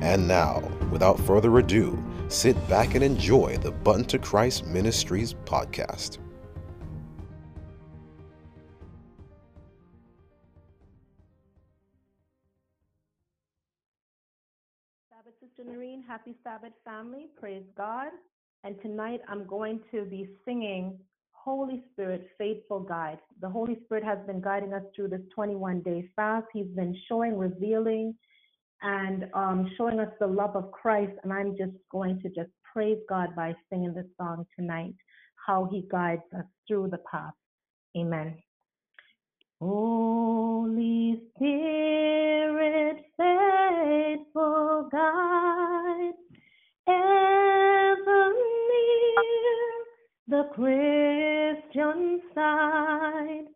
And now, without further ado, sit back and enjoy the Button to Christ Ministries podcast. Sabbath, Sister Noreen. Happy Sabbath, family. Praise God. And tonight I'm going to be singing Holy Spirit, Faithful Guide. The Holy Spirit has been guiding us through this 21 day fast. He's been showing, revealing, and um, showing us the love of Christ. And I'm just going to just praise God by singing this song tonight, how He guides us through the path. Amen. Holy Spirit, faithful guide, ever near the Christian side,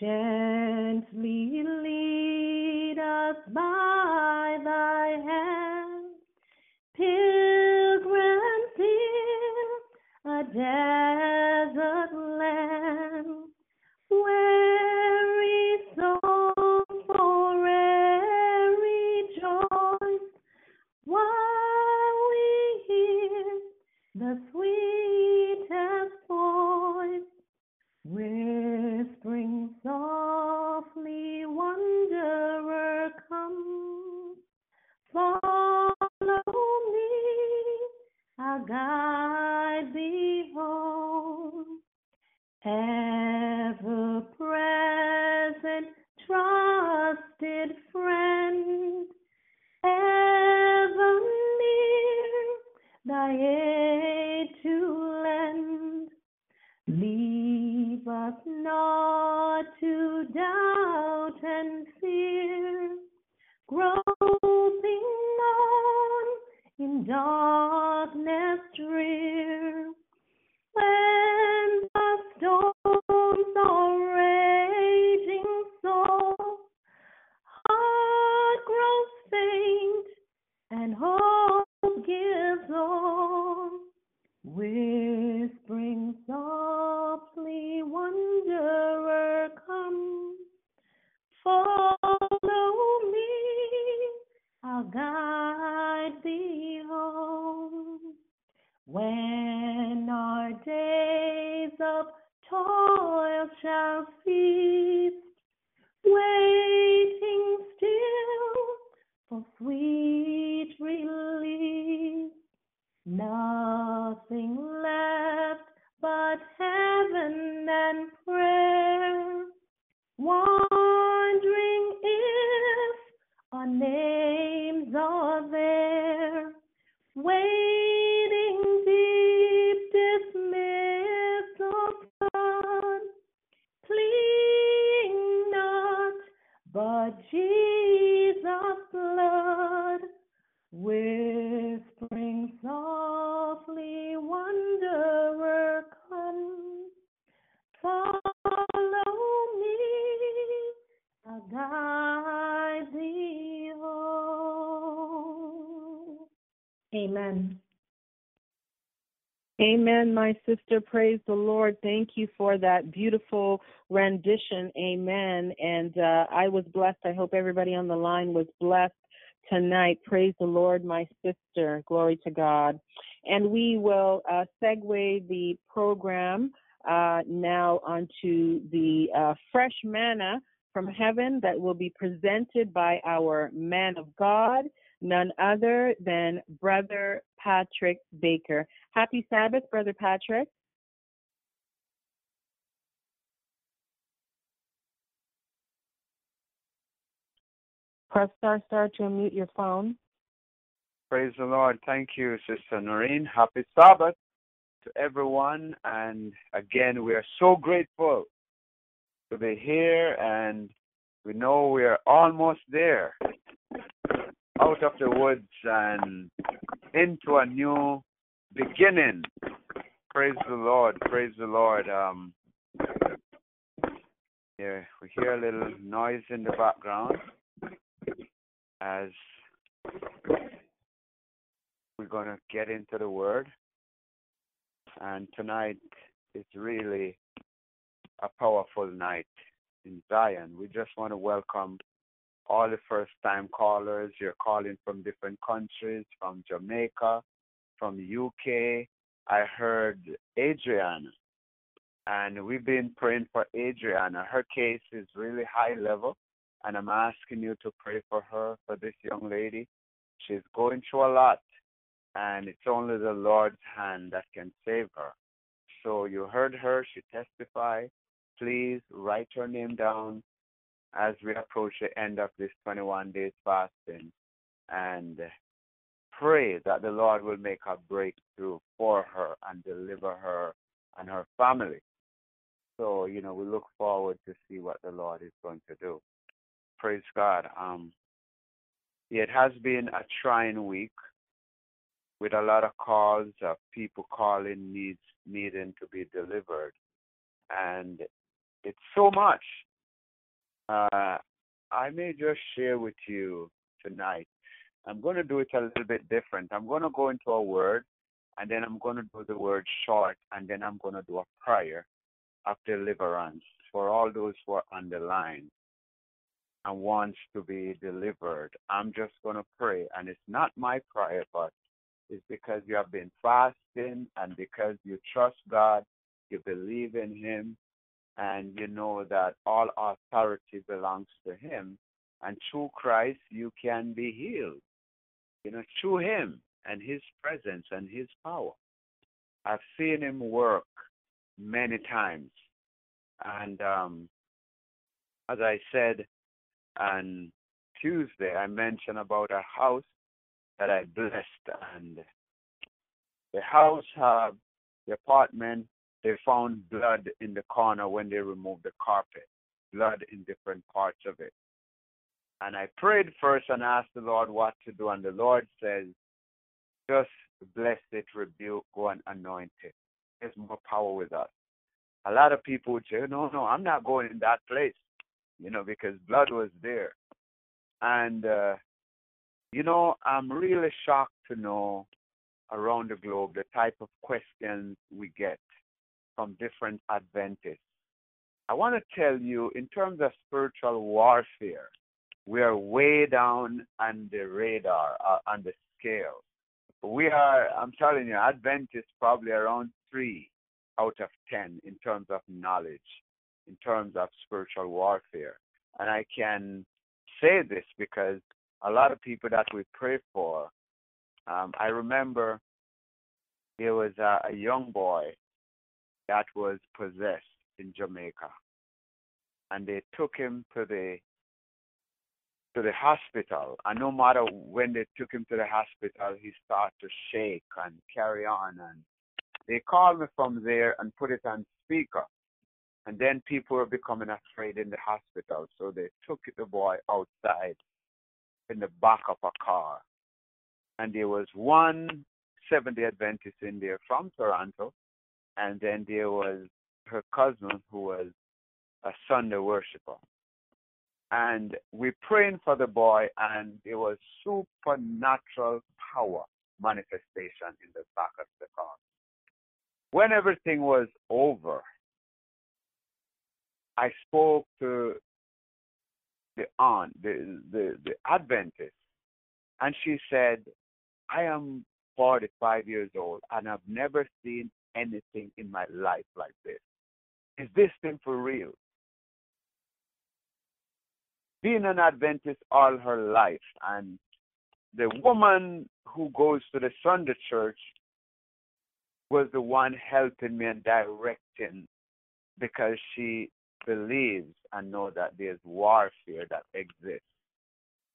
gently lead us by thy hand, pilgrims in a desert I'll guide Amen, my sister. Praise the Lord. Thank you for that beautiful rendition. Amen. And uh, I was blessed. I hope everybody on the line was blessed tonight. Praise the Lord, my sister. Glory to God. And we will uh, segue the program uh, now onto the uh, fresh manna from heaven that will be presented by our man of God, none other than Brother Patrick Baker. Happy Sabbath, Brother Patrick. Press star star to unmute your phone. Praise the Lord. Thank you, Sister Noreen. Happy Sabbath to everyone. And again, we are so grateful to be here and we know we are almost there out of the woods and into a new beginning. Praise the Lord. Praise the Lord. Um, yeah, we hear a little noise in the background as we're going to get into the Word. And tonight is really a powerful night in Zion. We just want to welcome all the first time callers. You're calling from different countries, from Jamaica, from UK. I heard Adriana, and we've been praying for Adriana. Her case is really high level, and I'm asking you to pray for her, for this young lady. She's going through a lot, and it's only the Lord's hand that can save her. So you heard her, she testified. Please write her name down as we approach the end of this 21 days fasting and pray that the Lord will make a breakthrough for her and deliver her and her family. So, you know, we look forward to see what the Lord is going to do. Praise God. Um, it has been a trying week with a lot of calls of people calling needs needing to be delivered. And it's so much uh, I may just share with you tonight. I'm going to do it a little bit different. I'm going to go into a word, and then I'm going to do the word short, and then I'm going to do a prayer of deliverance for all those who are on the line and wants to be delivered. I'm just going to pray, and it's not my prayer, but it's because you have been fasting and because you trust God, you believe in Him, and you know that all authority belongs to him and through Christ you can be healed. You know through him and his presence and his power. I've seen him work many times. And um as I said on Tuesday I mentioned about a house that I blessed and the house uh, the apartment they found blood in the corner when they removed the carpet, blood in different parts of it. And I prayed first and asked the Lord what to do. And the Lord says, just bless it, rebuke, go and anoint it. There's more power with us. A lot of people would say, no, no, I'm not going in that place, you know, because blood was there. And, uh, you know, I'm really shocked to know around the globe the type of questions we get from different Adventists. I want to tell you, in terms of spiritual warfare, we are way down on the radar, uh, on the scale. We are, I'm telling you, Adventists probably around three out of ten in terms of knowledge, in terms of spiritual warfare. And I can say this because a lot of people that we pray for, um, I remember there was a, a young boy that was possessed in Jamaica. And they took him to the to the hospital. And no matter when they took him to the hospital, he started to shake and carry on. And they called me from there and put it on speaker. And then people were becoming afraid in the hospital. So they took the boy outside in the back of a car. And there was one Seventh-day Adventist in there from Toronto and then there was her cousin who was a Sunday worshiper. And we praying for the boy, and there was supernatural power manifestation in the back of the car. When everything was over, I spoke to the aunt, the, the, the Adventist, and she said, I am 45 years old and I've never seen anything in my life like this. Is this thing for real? Being an Adventist all her life, and the woman who goes to the Sunday church was the one helping me and directing because she believes and know that there's warfare that exists.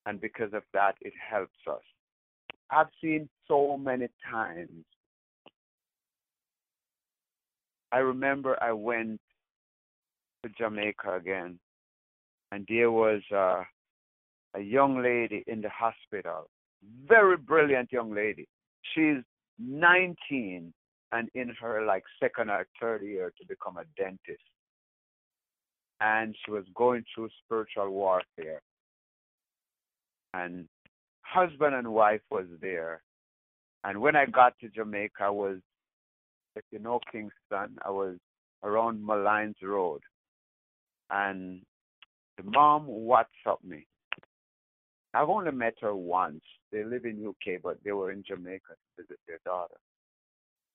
And because of that, it helps us. I've seen so many times I remember I went to Jamaica again, and there was uh, a young lady in the hospital, very brilliant young lady. She's 19 and in her like second or third year to become a dentist. And she was going through spiritual warfare. And husband and wife was there. And when I got to Jamaica, I was, you know Kingston, I was around Molynes Road. And the mom WhatsApped me. I've only met her once. They live in UK, but they were in Jamaica to visit their daughter.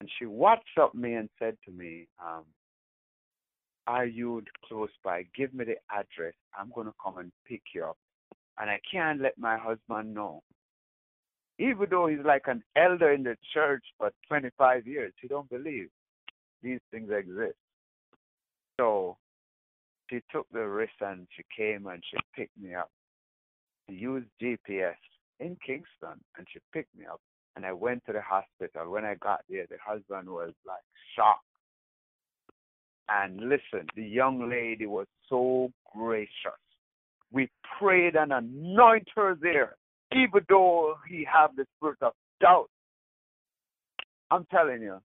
And she WhatsApped me and said to me, um, Are you close by? Give me the address. I'm to come and pick you up. And I can't let my husband know. Even though he's like an elder in the church for 25 years, he don't believe these things exist. So she took the risk and she came and she picked me up. She used GPS in Kingston and she picked me up and I went to the hospital. When I got there, the husband was like shocked. And listen, the young lady was so gracious. We prayed and anointed her there, even though he had the spirit of doubt. I'm telling you,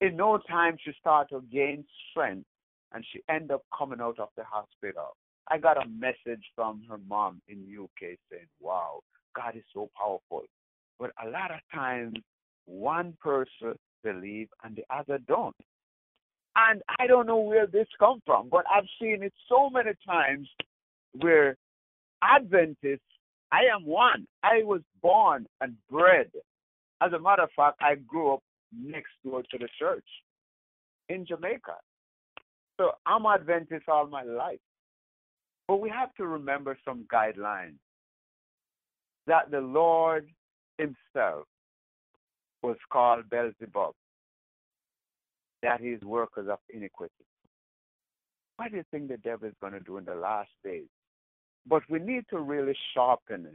in no time she started to gain strength and she ended up coming out of the hospital. I got a message from her mom in UK saying, Wow, God is so powerful. But a lot of times, one person believe and the other don't. And I don't know where this come from, but I've seen it so many times where Adventists, I am one. I was born and bred. As a matter of fact, I grew up next door to the church in Jamaica. So I'm Adventist all my life. But we have to remember some guidelines that the Lord himself was called Beelzebub, that is workers of iniquity. What do you think the devil is going to do in the last days? But we need to really sharpen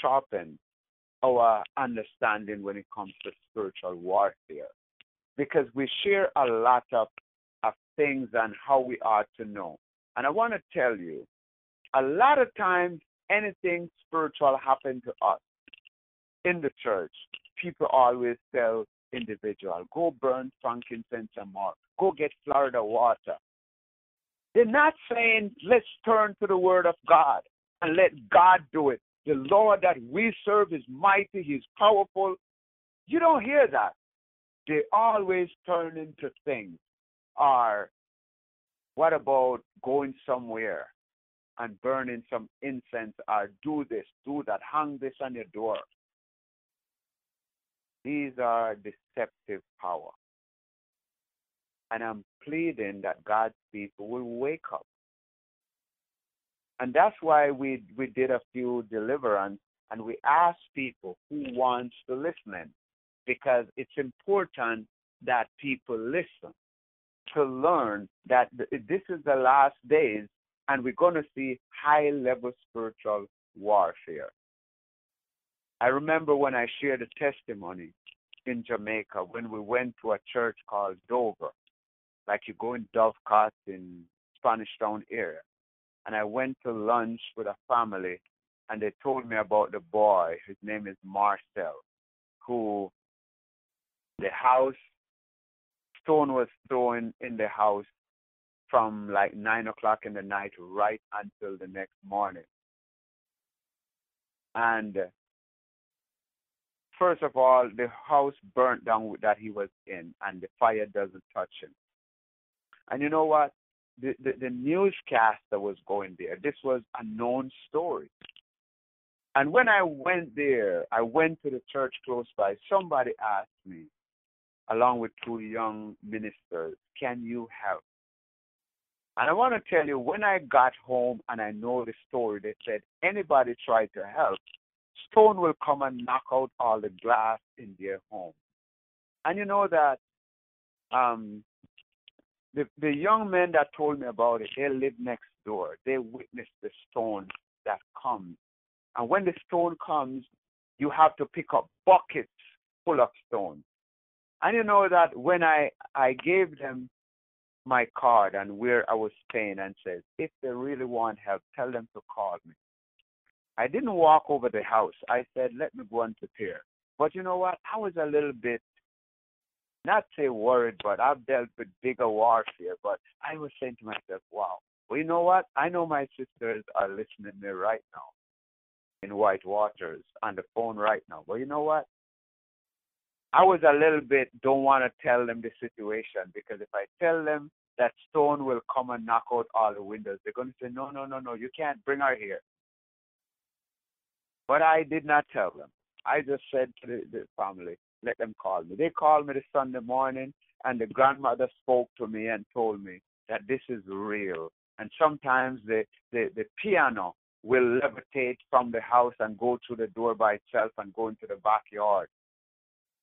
sharpen our understanding when it comes to spiritual warfare. Because we share a lot of, of things and how we are to know. And I want to tell you, a lot of times anything spiritual happen to us in the church, people always tell individual, go burn frankincense and myrrh, go get Florida water. They're not saying let's turn to the word of God and let God do it. The Lord that we serve is mighty, He's powerful. You don't hear that. They always turn into things. Are what about going somewhere and burning some incense or do this, do that, hang this on your door. These are deceptive power. And I'm pleading that God's people will wake up. And that's why we we did a few deliverance and we asked people who wants to listen because it's important that people listen to learn that this is the last days and we're going to see high level spiritual warfare. I remember when I shared a testimony in Jamaica when we went to a church called Dover, like you go in Dovecot in Spanish Town area. And I went to lunch with a family and they told me about the boy. His name is Marcel, who the house stone was thrown in the house from like nine o'clock in the night right until the next morning. And first of all, the house burnt down that he was in, and the fire doesn't touch him. And you know what? The, the, the newscaster was going there. This was a known story. And when I went there, I went to the church close by. Somebody asked me, along with two young ministers, can you help? And I want to tell you, when I got home and I know the story, they said anybody try to help, stone will come and knock out all the glass in their home. And you know that um, the the young men that told me about it, they live next door. They witnessed the stone that comes. And when the stone comes, you have to pick up buckets full of stones. And you know that when I, I gave them my card and where I was staying and said, if they really want help, tell them to call me. I didn't walk over the house. I said, let me go and prepare. But you know what? I was a little bit, not say worried, but I've dealt with bigger warfare. But I was saying to myself, wow. Well, you know what? I know my sisters are listening to me right now in White Waters on the phone right now. But you know what? I was a little bit don't want to tell them the situation because if I tell them that stone will come and knock out all the windows, they're going to say, no, no, no, no, you can't bring her here. But I did not tell them. I just said to the, the family, let them call me. They called me the Sunday morning, and the grandmother spoke to me and told me that this is real. And sometimes the, the, the piano will levitate from the house and go through the door by itself and go into the backyard.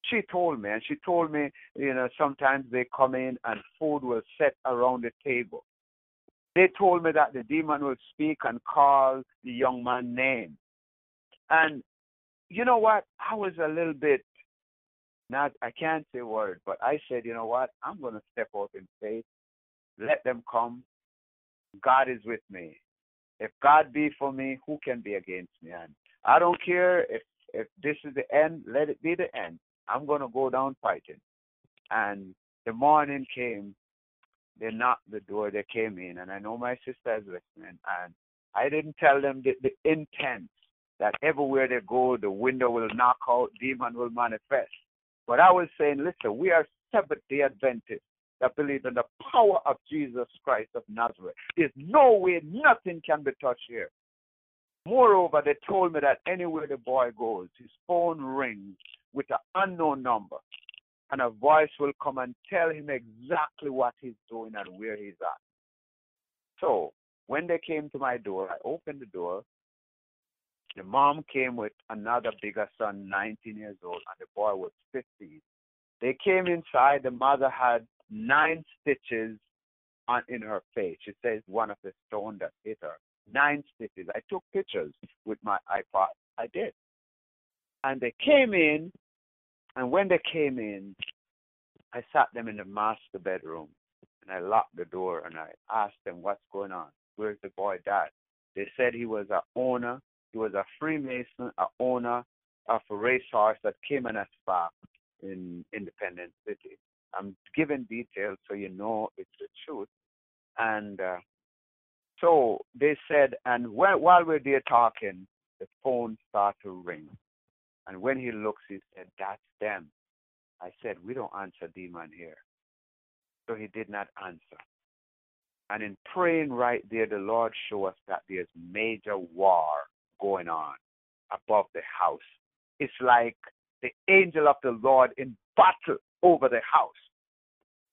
She told me, and she told me, you know, sometimes they come in and food will set around the table. They told me that the demon will speak and call the young man name. And you know what? I was a little bit not I can't say word, but I said, you know what? I'm gonna step out in faith. Let them come. God is with me. If God be for me, who can be against me? And I don't care if if this is the end, let it be the end. I'm gonna go down fighting. And the morning came, they knocked the door, they came in, and I know my sister is listening, and I didn't tell them the, the intent that everywhere they go, the window will knock out, demon will manifest. But I was saying, listen, we are Seventh day Adventists that believe in the power of Jesus Christ of Nazareth. There's no way nothing can be touched here. Moreover, they told me that anywhere the boy goes, his phone rings with an unknown number, and a voice will come and tell him exactly what he's doing and where he's at. So, when they came to my door, I opened the door, the mom came with another bigger son, 19 years old, and the boy was 15. They came inside. The mother had nine stitches on in her face. She says one of the stone that hit her. Nine stitches. I took pictures with my iPod. I did. And they came in, and when they came in, I sat them in the master bedroom, and I locked the door, and I asked them what's going on. Where's the boy dad? They said he was a owner he was a Freemason, a owner of a racehorse that came in a spa in Independence City. I'm giving details so you know it's the truth. And uh, so they said, and while, while we're there talking, the phone started to ring. And when he looks, he said, That's them. I said, We don't answer demon here. So he did not answer. And in praying right there, the Lord showed us that there's major war going on above the house. It's like the angel of the Lord in battle over the house.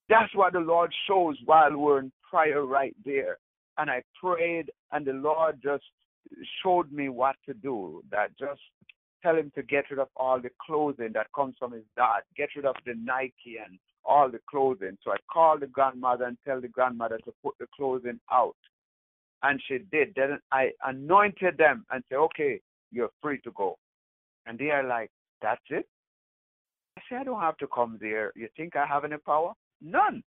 That's what the Lord shows while we're in prayer right there. And I prayed, and the Lord just showed me what to do. That just tell him to get rid of all the clothing that comes from his dad, get rid of the Nike and all the clothing. So I called the grandmother and tell the grandmother to put the clothing out. And she did. Then I anointed them and said, okay, you're free to go. And they are like, that's it? I said, I don't have to come there. You think I have any power? None.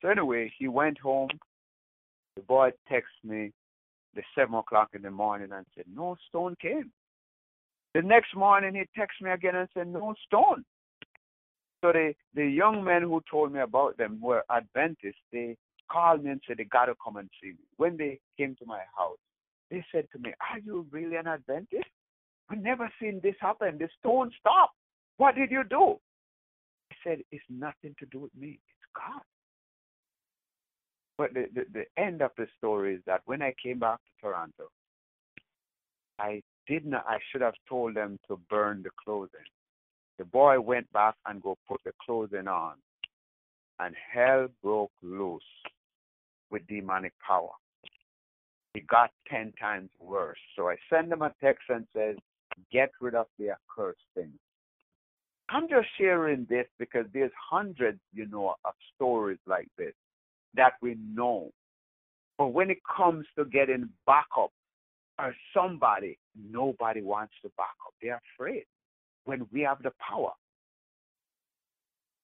So anyway, he went home. The boy texted me the seven o'clock in the morning and said, No stone came. The next morning he texted me again and said, No stone. So the, the young men who told me about them were Adventists. They called me and said they got to come and see me. When they came to my house, they said to me, Are you really an Adventist? I've never seen this happen. The stone stopped. What did you do? I said, It's nothing to do with me, it's God. But the, the, the end of the story is that when I came back to Toronto, I did not I should have told them to burn the clothing. The boy went back and go put the clothing on and hell broke loose with demonic power. It got 10 times worse. So I send them a text and says, get rid of the accursed thing. I'm just sharing this because there's hundreds, you know, of stories like this that we know. But when it comes to getting backup or somebody, nobody wants to back up. They're afraid when we have the power.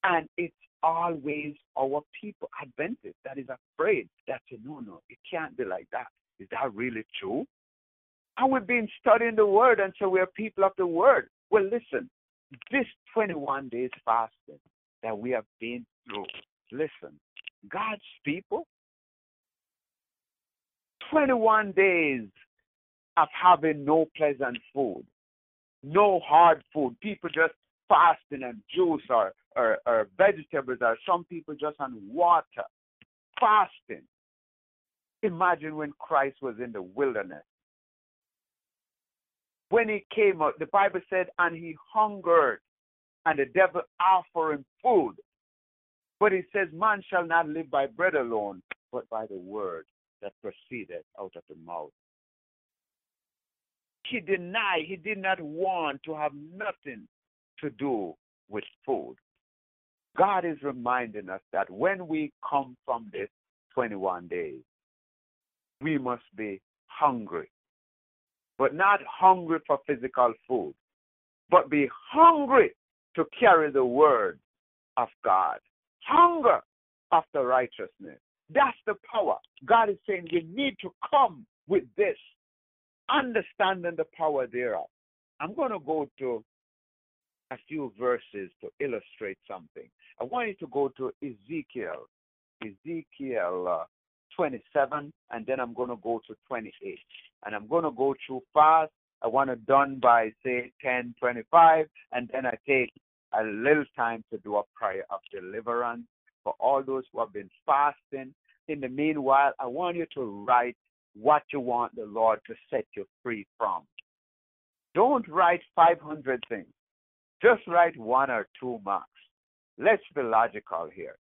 And it's always our people, Adventists, that is afraid that say, no, no, it can't be like that. Is that really true? And we've been studying the word, and so we're people of the word. Well, listen, this 21 days fasting that we have been through, listen, God's people, 21 days of having no pleasant food, no hard food, people just fasting and juice or, or, or vegetables, or some people just on water, fasting. Imagine when Christ was in the wilderness. When he came out, the Bible said, and he hungered, and the devil offered him food. But he says, Man shall not live by bread alone, but by the word that proceeded out of the mouth. He denied, he did not want to have nothing to do with food. God is reminding us that when we come from this 21 days, we must be hungry. But not hungry for physical food, but be hungry to carry the word of God. Hunger after righteousness. That's the power. God is saying we need to come with this, understanding the power thereof. I'm going to go to a few verses to illustrate something. I want you to go to Ezekiel, Ezekiel uh, 27, and then I'm going to go to 28. And I'm going to go through fast. I want it done by, say, 10, 25, and then I take a little time to do a prayer of deliverance for all those who have been fasting. In the meanwhile, I want you to write what you want the Lord to set you free from. Don't write 500 things. Just write one or two marks. Let's be logical here.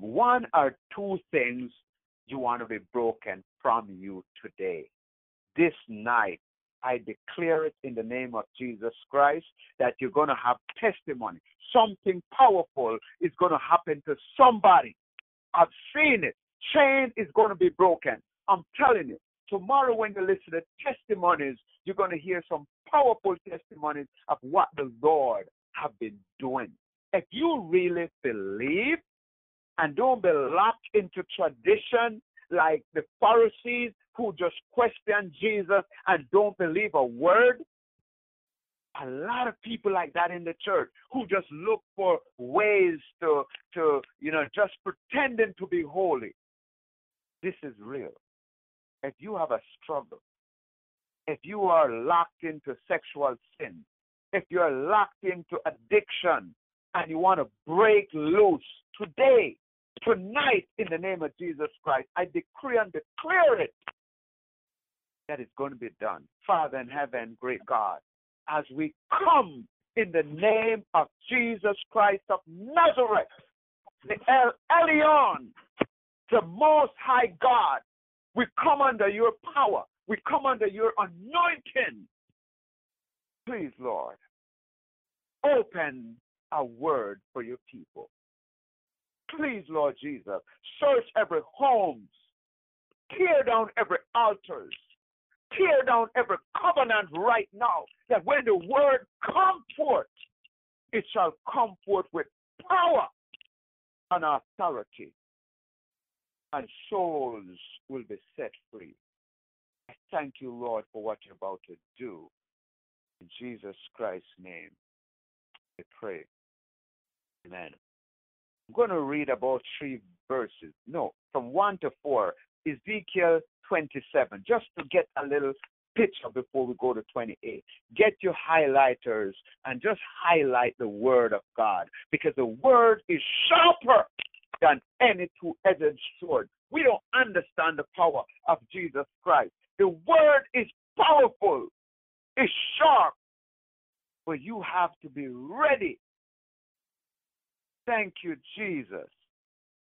One or two things you want to be broken from you today. This night, I declare it in the name of Jesus Christ that you're going to have testimony. Something powerful is going to happen to somebody. I've seen it. Chain is going to be broken. I'm telling you. Tomorrow, when you listen to testimonies, you're going to hear some powerful testimonies of what the Lord have been doing. If you really believe and don't be locked into tradition like the Pharisees who just question Jesus and don't believe a word. A lot of people like that in the church who just look for ways to to you know just pretending to be holy. This is real. If you have a struggle, if you are locked into sexual sin, if you're locked into addiction and you want to break loose today, tonight, in the name of Jesus Christ, I decree and declare it that it's going to be done. Father in heaven, great God, as we come in the name of Jesus Christ of Nazareth, the El Elyon, the Most High God, we come under your power. We come under your anointing. Please, Lord, open a word for your people. Please, Lord Jesus, search every homes, tear down every altars, tear down every covenant right now, that when the word come forth, it shall come forth with power and authority, and souls will be set free. I thank you, Lord, for what you're about to do. In Jesus Christ's name, I pray. Amen. I'm going to read about three verses. No, from 1 to 4. Ezekiel 27, just to get a little picture before we go to 28. Get your highlighters and just highlight the word of God because the word is sharper than any two edged sword. We don't understand the power of Jesus Christ. The word is powerful, it's sharp, but you have to be ready. Thank you, Jesus,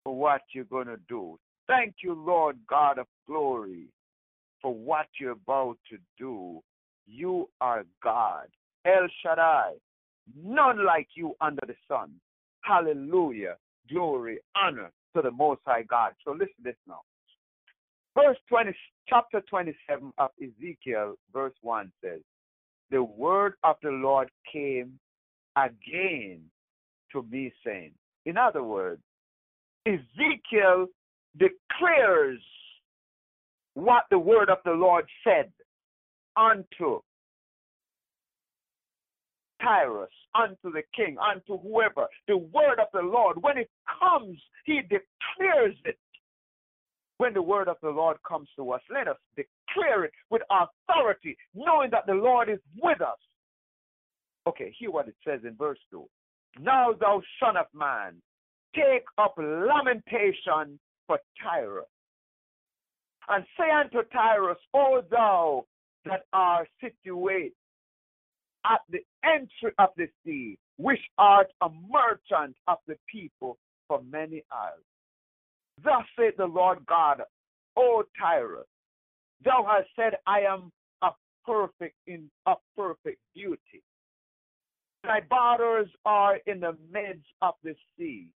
for what you're going to do. Thank you, Lord God of glory, for what you're about to do. You are God, El Shaddai, none like you under the sun. Hallelujah, glory, honor to the Most High God. So listen this now. Verse 20, chapter 27 of Ezekiel, verse 1 says, The word of the Lord came again to me, saying, In other words, Ezekiel declares what the word of the Lord said unto Tyrus, unto the king, unto whoever, the word of the Lord, when it comes, he declares it. When the word of the Lord comes to us, let us declare it with authority, knowing that the Lord is with us. Okay, hear what it says in verse 2. Now, thou son of man, take up lamentation for Tyrus. And say unto Tyrus, O thou that art situated at the entry of the sea, which art a merchant of the people for many isles. Thus saith the Lord God, O Tyrus, thou hast said, I am a perfect in a perfect beauty. Thy borders are in the midst of the sea.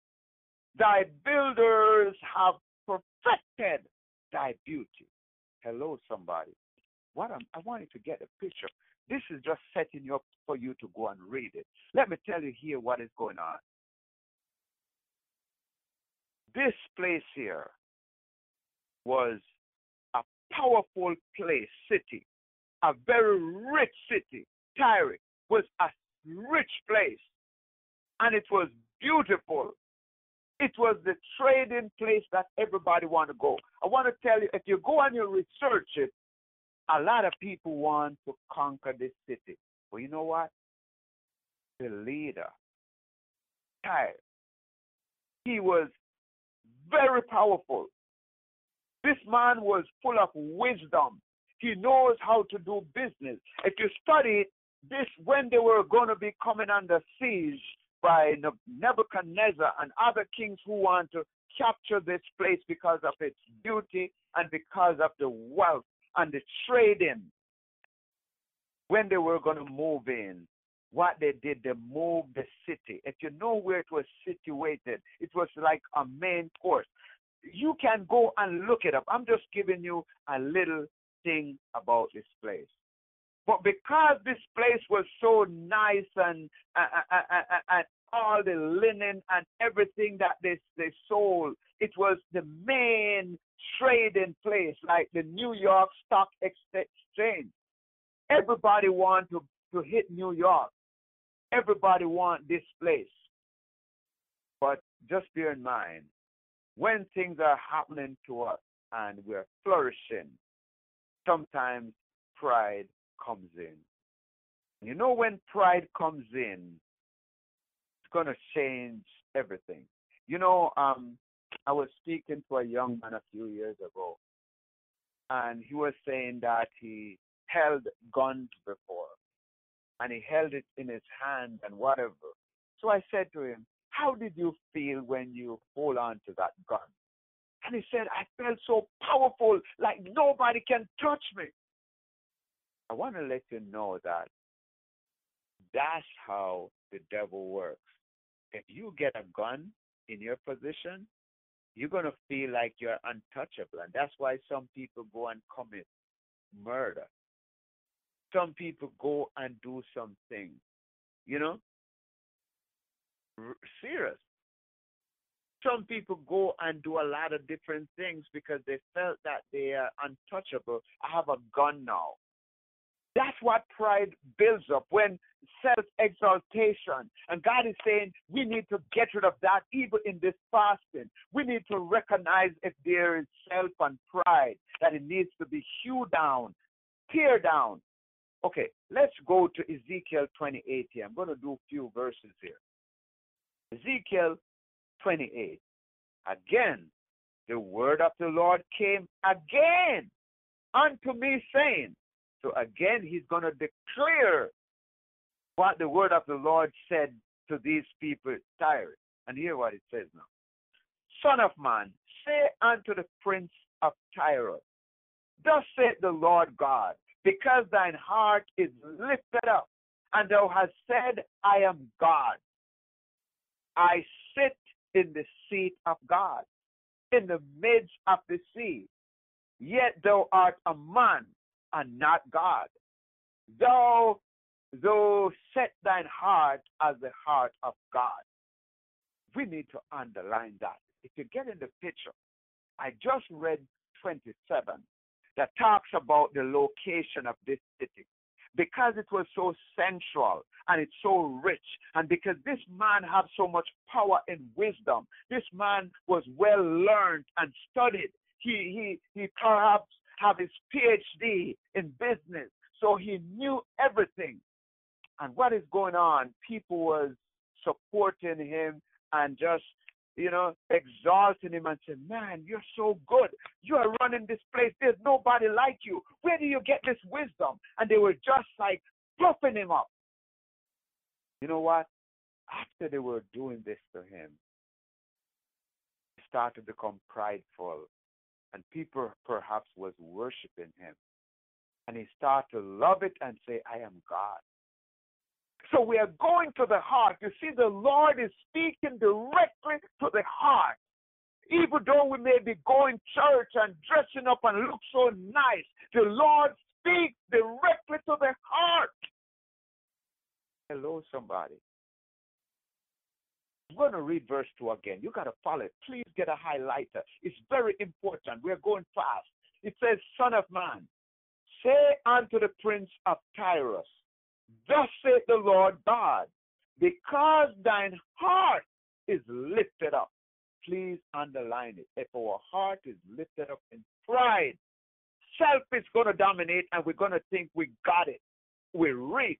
Thy builders have perfected thy beauty. Hello, somebody. What I'm, I want you to get a picture. This is just setting you up for you to go and read it. Let me tell you here what is going on. This place here was a powerful place, city, a very rich city. Tyre was a rich place, and it was beautiful. It was the trading place that everybody want to go. I want to tell you, if you go and you research it, a lot of people want to conquer this city. But you know what? The leader, Tyre, he was very powerful. This man was full of wisdom. He knows how to do business. If you study this, when they were going to be coming under siege by Nebuchadnezzar and other kings who want to capture this place because of its beauty and because of the wealth and the trading, when they were going to move in, what they did, they moved the city. If you know where it was situated, it was like a main course. You can go and look it up. I'm just giving you a little thing about this place. But because this place was so nice and, and all the linen and everything that they, they sold, it was the main trading place, like the New York Stock Exchange. Everybody wanted to, to hit New York. Everybody want this place. But just bear in mind, when things are happening to us and we're flourishing, sometimes pride comes in. You know, when pride comes in, it's going to change everything. You know, um, I was speaking to a young man a few years ago, and he was saying that he held guns before and he held it in his hand and whatever. So I said to him, How did you feel when you hold on to that gun? And he said, I felt so powerful, like nobody can touch me. I want to let you know that that's how the devil works. If you get a gun in your position, you're going to feel like you're untouchable. And that's why some people go and commit murder some people go and do some things, you know, R- serious. Some people go and do a lot of different things because they felt that they are untouchable. I have a gun now. That's what pride builds up when self exaltation. And God is saying we need to get rid of that even in this fasting. We need to recognize if there is self and pride, that it needs to be hewed down, tear down, Okay, let's go to Ezekiel 28 here. I'm going to do a few verses here. Ezekiel 28. Again, the word of the Lord came again unto me, saying, So again, he's going to declare what the word of the Lord said to these people, Tyre. And hear what it says now. Son of man, say unto the prince of Tyre, Thus saith the Lord God, because thine heart is lifted up, and thou hast said, I am God. I sit in the seat of God, in the midst of the sea. Yet thou art a man and not God. Thou, thou set thine heart as the heart of God. We need to underline that. If you get in the picture, I just read 27 that talks about the location of this city. because it was so central and it's so rich and because this man had so much power and wisdom this man was well learned and studied he he he perhaps have his phd in business so he knew everything and what is going on people was supporting him and just you know, exalting him and saying, Man, you're so good. You are running this place. There's nobody like you. Where do you get this wisdom? And they were just like fluffing him up. You know what? After they were doing this to him, he started to become prideful. And people perhaps was worshiping him. And he started to love it and say, I am God. So we are going to the heart. You see, the Lord is speaking directly to the heart. Even though we may be going church and dressing up and look so nice, the Lord speaks directly to the heart. Hello, somebody. I'm going to read verse 2 again. You got to follow it. Please get a highlighter. It's very important. We're going fast. It says, Son of man, say unto the prince of Tyrus, Thus saith the Lord God, because thine heart is lifted up. Please underline it. If our heart is lifted up in pride, self is going to dominate and we're going to think we got it. We reach.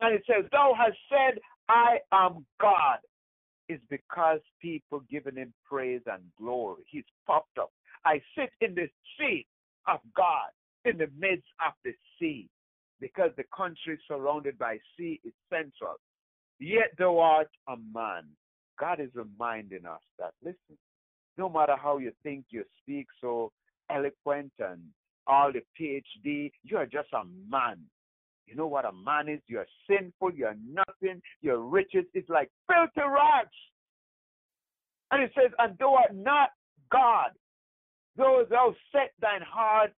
And it says, Thou hast said, I am God. It's because people giving him praise and glory. He's popped up. I sit in the seat of God in the midst of the sea because the country surrounded by sea is central. Yet thou art a man. God is reminding us that, listen, no matter how you think you speak so eloquent and all the PhD, you are just a man. You know what a man is? You're sinful, you're nothing, your riches is like filthy rags. And it says, and thou art not God, though thou set thine heart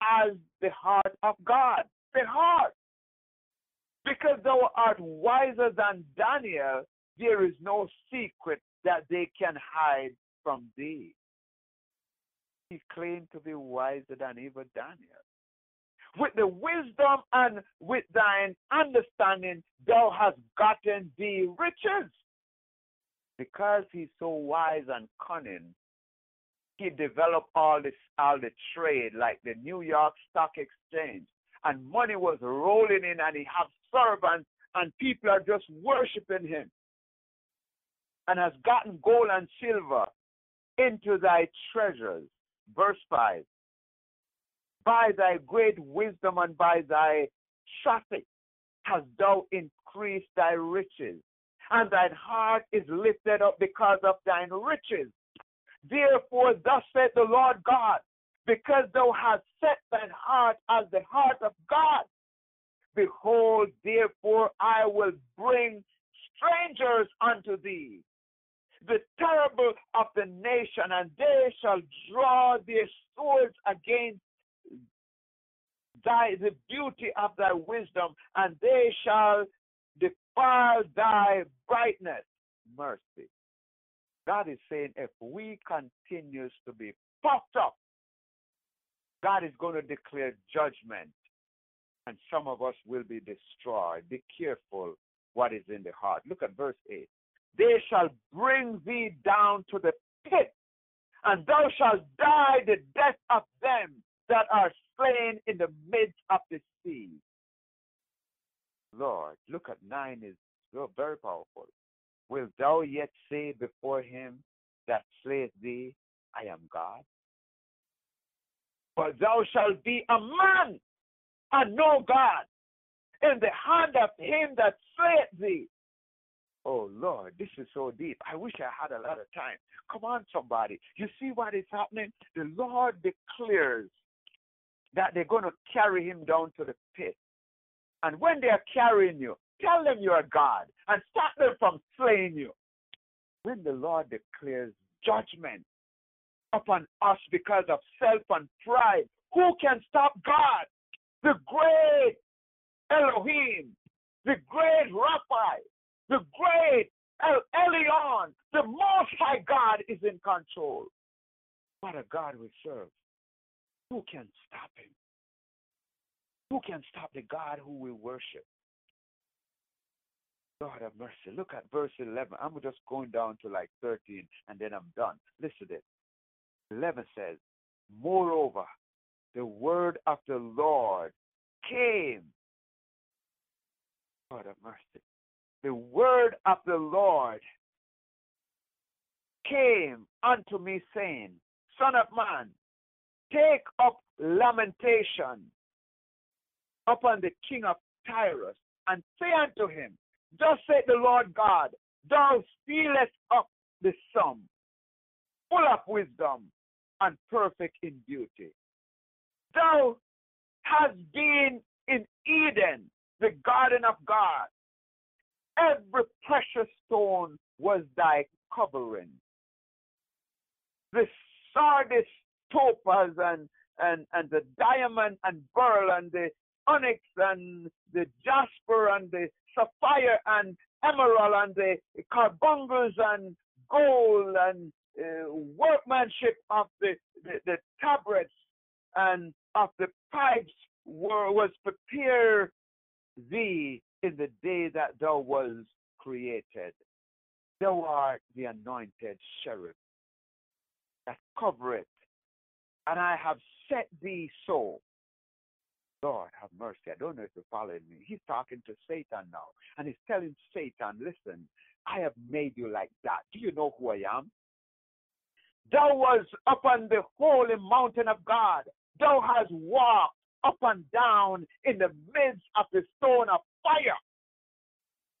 as the heart of God heart. Because thou art wiser than Daniel, there is no secret that they can hide from thee. He claimed to be wiser than even Daniel. With the wisdom and with thine understanding, thou hast gotten thee riches. Because he's so wise and cunning, he developed all this all the trade like the New York Stock Exchange and money was rolling in and he had servants and people are just worshiping him and has gotten gold and silver into thy treasures. Verse 5 By thy great wisdom and by thy traffic hast thou increased thy riches, and thine heart is lifted up because of thine riches. Therefore, thus saith the Lord God, because thou hast set thine heart as the heart of God. Behold, therefore, I will bring strangers unto thee, the terrible of the nation, and they shall draw their swords against thy the beauty of thy wisdom, and they shall defile thy brightness. Mercy. God is saying if we continues to be puffed up God is going to declare judgment, and some of us will be destroyed. Be careful what is in the heart. Look at verse 8. They shall bring thee down to the pit, and thou shalt die the death of them that are slain in the midst of the sea. Lord, look at 9 is very powerful. Will thou yet say before him that slayeth thee, I am God? For thou shalt be a man and no God in the hand of him that slayeth thee. Oh Lord, this is so deep. I wish I had a lot of time. Come on, somebody. You see what is happening? The Lord declares that they're going to carry him down to the pit. And when they are carrying you, tell them you are God and stop them from slaying you. When the Lord declares judgment upon us because of self and pride. Who can stop God? The great Elohim, the great Rapha, the great El the Most High God is in control. What a God we serve. Who can stop him? Who can stop the God who we worship? God have mercy. Look at verse 11. I'm just going down to like 13 and then I'm done. Listen to it. 11 says, Moreover, the word of the Lord came. God of mercy. The word of the Lord came unto me, saying, Son of man, take up lamentation upon the king of Tyrus, and say unto him, Thus saith the Lord God, Thou stealest up the sum, full of wisdom and perfect in beauty. Thou hast been in Eden, the garden of God. Every precious stone was thy covering. The sardius, topaz, and, and, and the diamond and beryl, and the onyx, and the jasper, and the sapphire, and emerald, and the carbuncles, and gold, and uh, workmanship of the, the, the tabrets and of the pipes were, was prepared thee in the day that thou was created. Thou art the anointed cherub that covereth, and I have set thee so. Lord, have mercy. I don't know if you're following me. He's talking to Satan now, and he's telling Satan, listen, I have made you like that. Do you know who I am? Thou was upon the holy mountain of God. Thou hast walked up and down in the midst of the stone of fire.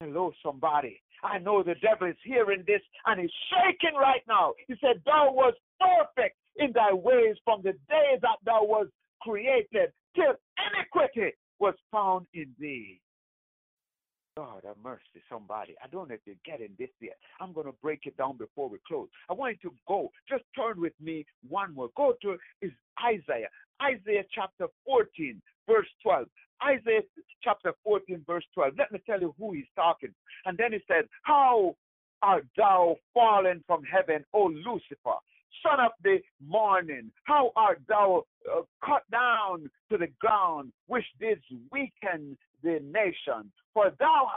Hello, somebody. I know the devil is hearing this and he's shaking right now. He said, Thou was perfect in thy ways from the day that thou was created till iniquity was found in thee. God have mercy, somebody. I don't know if you're getting this yet. I'm going to break it down before we close. I want you to go. Just turn with me one more. Go to is Isaiah. Isaiah chapter 14, verse 12. Isaiah chapter 14, verse 12. Let me tell you who he's talking. And then he said, How art thou fallen from heaven, O Lucifer, son of the morning? How art thou uh, cut down to the ground, which didst weaken the nation? For thou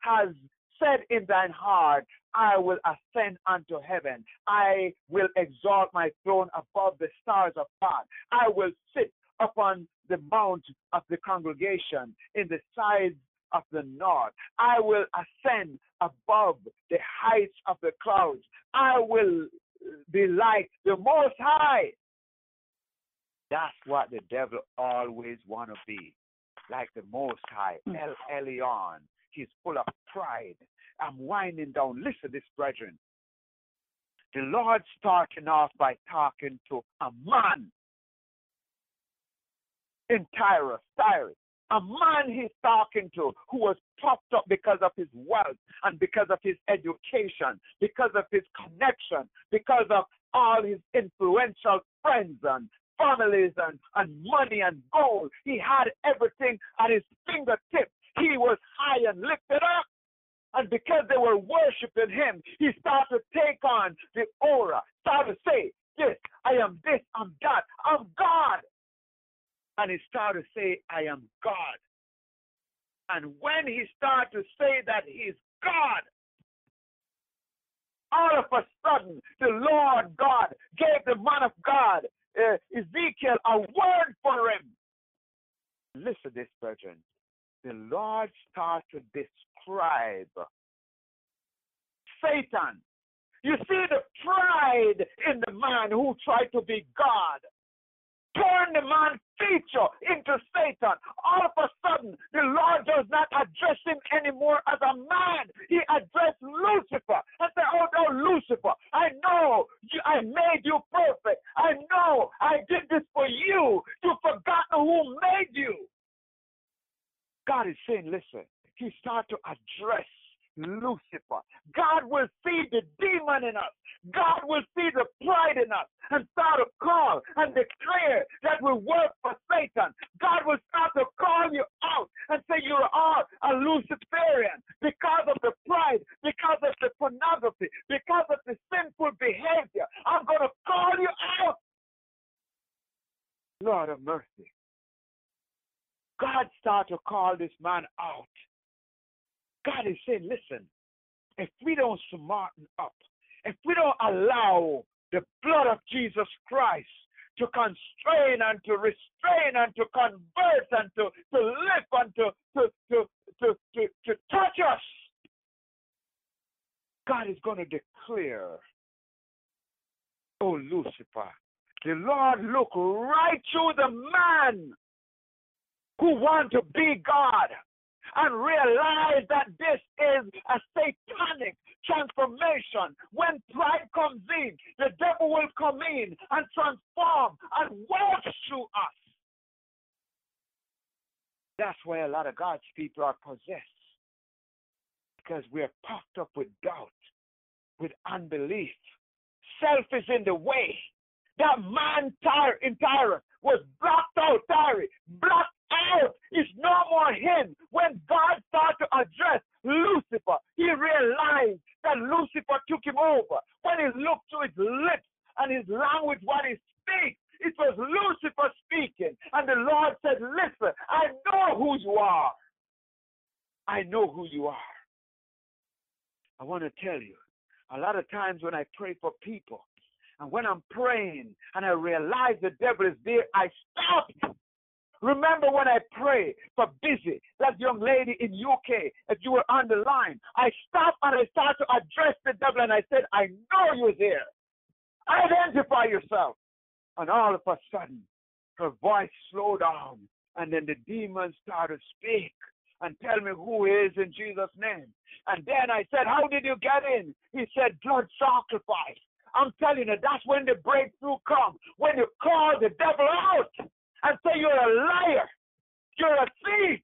hast said in thine heart, I will ascend unto heaven. I will exalt my throne above the stars of God. I will sit upon the mount of the congregation in the sides of the north. I will ascend above the heights of the clouds. I will be like the Most High. That's what the devil always want to be, like the Most High, hmm. El Elyon. He's full of pride. I'm winding down. Listen, this brethren. The Lord starting off by talking to a man in Tyrus, Tyrus. A man he's talking to who was puffed up because of his wealth and because of his education, because of his connection, because of all his influential friends and families and, and money and gold. He had everything at his fingertips. He was high and lifted up. And because they were worshiping him, he started to take on the aura, started to say, Yes, I am this, I'm that, I'm God and he started to say, I am God. And when he started to say that he's God, all of a sudden, the Lord God gave the man of God, uh, Ezekiel, a word for him. Listen this, brethren. The Lord starts to describe Satan. You see the pride in the man who tried to be God turn the man feature into Satan. All of a sudden, the Lord does not address him anymore as a man. He addressed Lucifer and said, Oh no, Lucifer, I know you, I made you perfect. I know I did this for you. You've forgotten who made you. God is saying, listen, he started to address Lucifer. God will see the demon in us. God will see the pride in us and start to call and declare that we work for Satan. God will start to call you out and say you are a Luciferian because of the pride, because of the pornography, because of the sinful behavior. I'm going to call you out. Lord of mercy. God start to call this man out. God is saying, listen, if we don't smarten up, if we don't allow the blood of Jesus Christ to constrain and to restrain and to convert and to, to lift and to, to, to, to, to, to touch us, God is going to declare, Oh, Lucifer, the Lord look right through the man who want to be God and realize that this is a satanic transformation. When pride comes in, the devil will come in and transform and walk through us. That's why a lot of God's people are possessed because we're puffed up with doubt, with unbelief. Self is in the way. That man Tyre in Tyre was blocked out, Tyre, blocked out. It's no more him. When God started to address Lucifer, he realized that Lucifer took him over. When he looked to his lips and his language, what he speaks, it was Lucifer speaking. And the Lord said, Listen, I know who you are. I know who you are. I want to tell you, a lot of times when I pray for people, and when I'm praying and I realize the devil is there, I stop. Remember when I pray for busy, that young lady in UK, if you were on the line, I stopped and I started to address the devil and I said, I know you're there. Identify yourself. And all of a sudden, her voice slowed down and then the demons started to speak and tell me who is in Jesus' name. And then I said, How did you get in? He said, Blood sacrifice. I'm telling you, that's when the breakthrough comes. When you call the devil out and say you're a liar, you're a thief.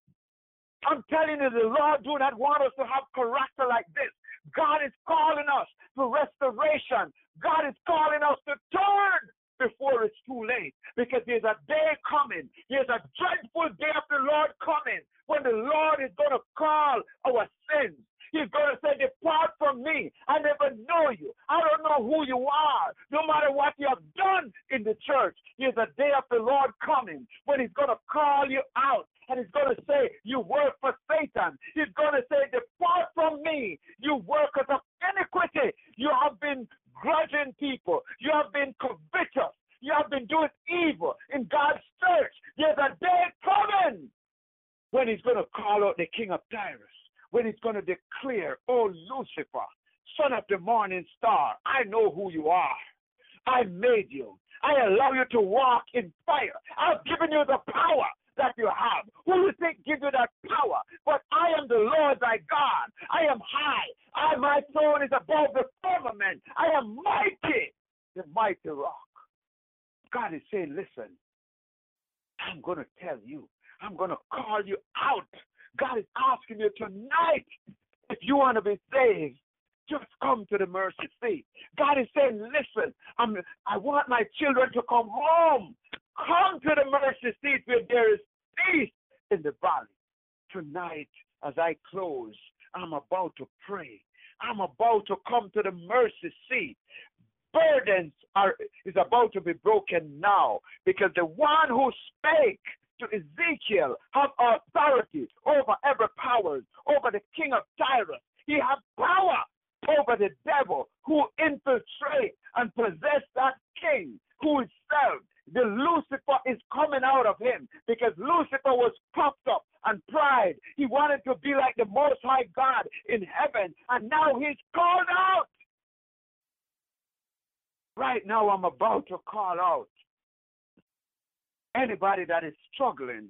I'm telling you, the Lord do not want us to have character like this. God is calling us to restoration. God is calling us to turn before it's too late. Because there's a day coming. There's a dreadful day of the Lord coming when the Lord is going to call our sins. He's going to say, Depart from me. I never know you. I don't know who you are. No matter what you have done in the church, there's a day of the Lord coming when He's going to call you out. And he's going to say, You work for Satan. He's going to say, Depart from me, you workers of iniquity. You have been grudging people. You have been covetous. You have been doing evil in God's church. There's a day coming when he's going to call out the king of Tyrus when he's going to declare, Oh, Lucifer, son of the morning star, I know who you are. I made you. I allow you to walk in fire. I've given you the power that you have. Who do you think give you that power? But I am the Lord thy God. I am high. I, my throne is above the firmament. I am mighty, the mighty rock. God is saying, listen, I'm going to tell you. I'm going to call you out God is asking you tonight if you want to be saved, just come to the mercy seat. God is saying, listen, I'm, I want my children to come home. Come to the mercy seat where there is peace in the valley. Tonight, as I close, I'm about to pray. I'm about to come to the mercy seat. Burdens are is about to be broken now because the one who spake to Ezekiel have authority over every power, over the king of Tyrus. He has power over the devil who infiltrate and possess that king who is served. The Lucifer is coming out of him because Lucifer was puffed up and pride. He wanted to be like the Most High God in heaven, and now he's called out. Right now, I'm about to call out Anybody that is struggling,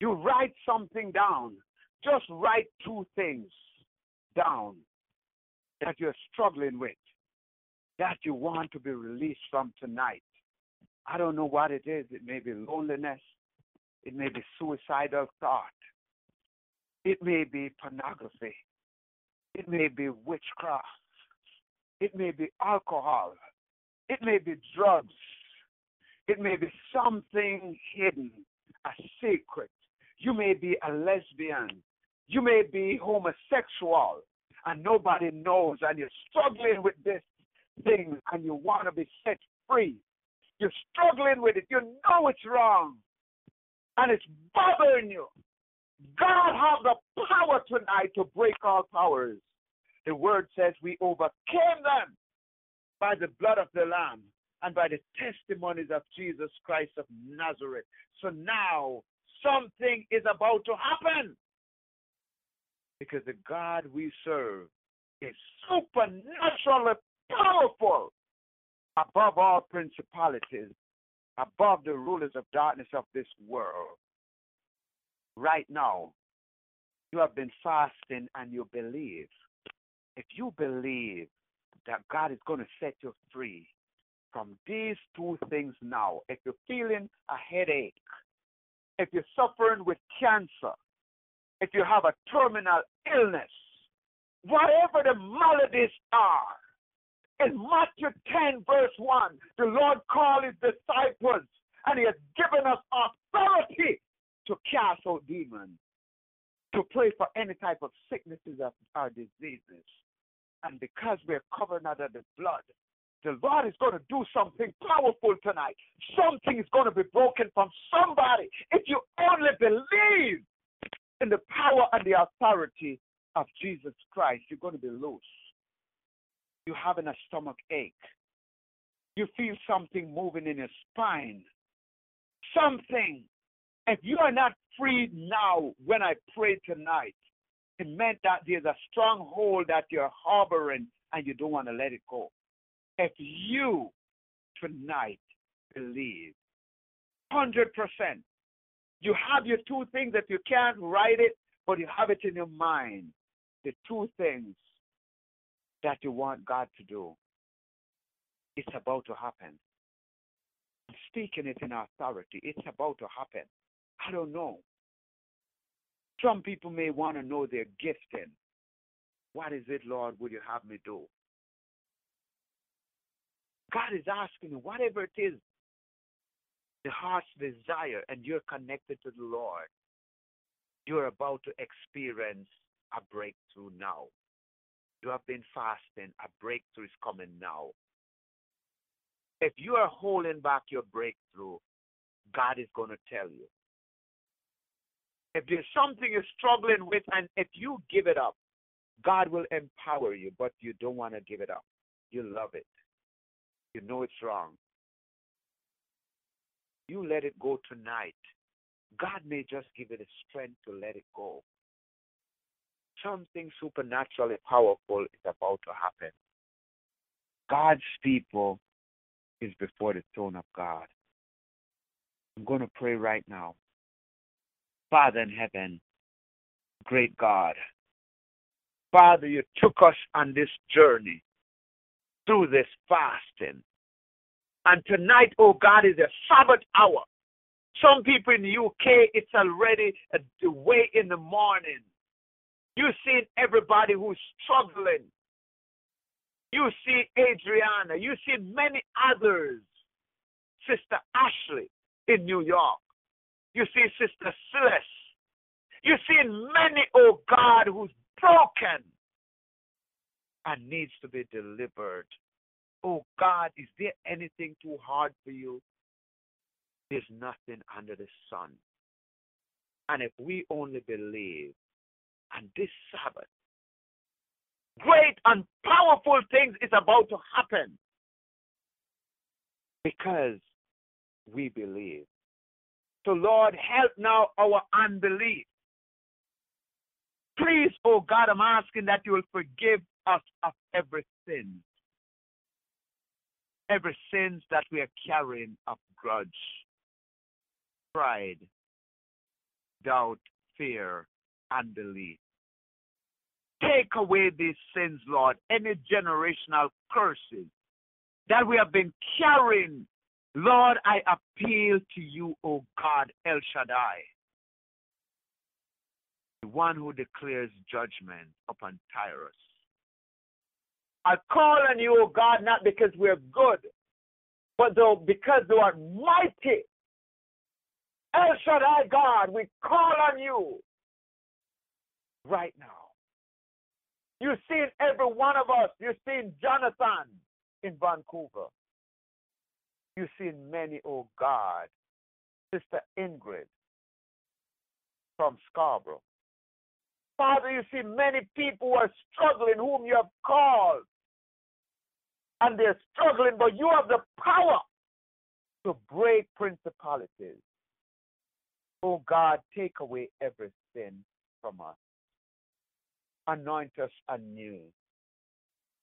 you write something down. Just write two things down that you're struggling with, that you want to be released from tonight. I don't know what it is. It may be loneliness. It may be suicidal thought. It may be pornography. It may be witchcraft. It may be alcohol. It may be drugs. It may be something hidden, a secret. You may be a lesbian. You may be homosexual and nobody knows and you're struggling with this thing and you want to be set free. You're struggling with it. You know it's wrong. and it's bothering you, God have the power tonight to break all powers. The word says we overcame them by the blood of the Lamb and by the testimonies of Jesus Christ of Nazareth. So now something is about to happen because the God we serve is supernaturally powerful above all principalities, above the rulers of darkness of this world. Right now, you have been fasting and you believe. If you believe that God is going to set you free from these two things now, if you're feeling a headache, if you're suffering with cancer, if you have a terminal illness, whatever the maladies are, in Matthew 10, verse 1, the Lord called his disciples and he has given us authority to cast out demons, to pray for any type of sicknesses or diseases. And because we're covered under the blood, the Lord is going to do something powerful tonight. Something is going to be broken from somebody. If you only believe in the power and the authority of Jesus Christ, you're going to be loose. You're having a stomach ache. You feel something moving in your spine. Something. If you are not free now when I pray tonight, it meant that there's a stronghold that you're harboring and you don't want to let it go. If you tonight believe 100%, you have your two things that you can't write it, but you have it in your mind. The two things that you want God to do. It's about to happen. I'm speaking it in authority. It's about to happen. I don't know. Some people may want to know their gifting. What is it, Lord, would you have me do? God is asking you, whatever it is, the heart's desire, and you're connected to the Lord, you're about to experience a breakthrough now. You have been fasting, a breakthrough is coming now. If you are holding back your breakthrough, God is going to tell you. If there's something you're struggling with, and if you give it up, God will empower you, but you don't want to give it up. You love it. You know it's wrong. You let it go tonight. God may just give you the strength to let it go. Something supernaturally powerful is about to happen. God's people is before the throne of God. I'm going to pray right now. Father in heaven, great God, Father, you took us on this journey through this fasting. And tonight, oh God, is a Sabbath hour. Some people in the UK, it's already way in the morning. You've seen everybody who's struggling. You see Adriana. You see many others. Sister Ashley in New York. You see Sister Celeste. You see many, oh God, who's broken and needs to be delivered. Oh God, is there anything too hard for you? There's nothing under the sun. And if we only believe, and this Sabbath, great and powerful things is about to happen because we believe. So, Lord, help now our unbelief. Please, oh God, I'm asking that you will forgive us of every sin. Every sins that we are carrying of grudge, pride, doubt, fear, unbelief. Take away these sins, Lord, any generational curses that we have been carrying. Lord, I appeal to you, O God, El Shaddai, the one who declares judgment upon Tyrus. I call on you, O God, not because we're good, but though because you are mighty. El Shaddai, God, we call on you right now. You've seen every one of us. You've seen Jonathan in Vancouver. You've seen many, oh God. Sister Ingrid, from Scarborough. Father, you see many people who are struggling, whom you have called. And they're struggling, but you have the power to break principalities. Oh God, take away every sin from us. Anoint us anew.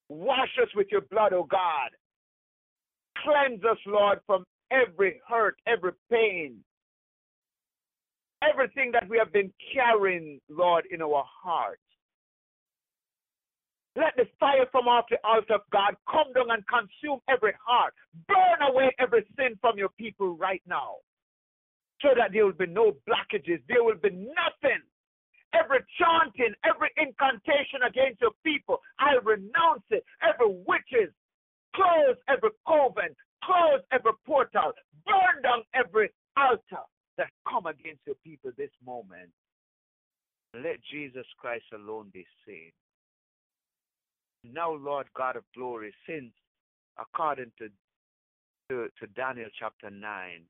Wash us with your blood, oh God. Cleanse us, Lord, from every hurt, every pain, everything that we have been carrying, Lord, in our hearts. Let the fire from off the altar of God come down and consume every heart. Burn away every sin from your people right now. So that there will be no blockages. There will be nothing. Every chanting, every incantation against your people, I renounce it. Every witches, close every coven, close every portal, burn down every altar that come against your people this moment. Let Jesus Christ alone be seen. Now, Lord God of glory, since according to, to, to Daniel chapter 9,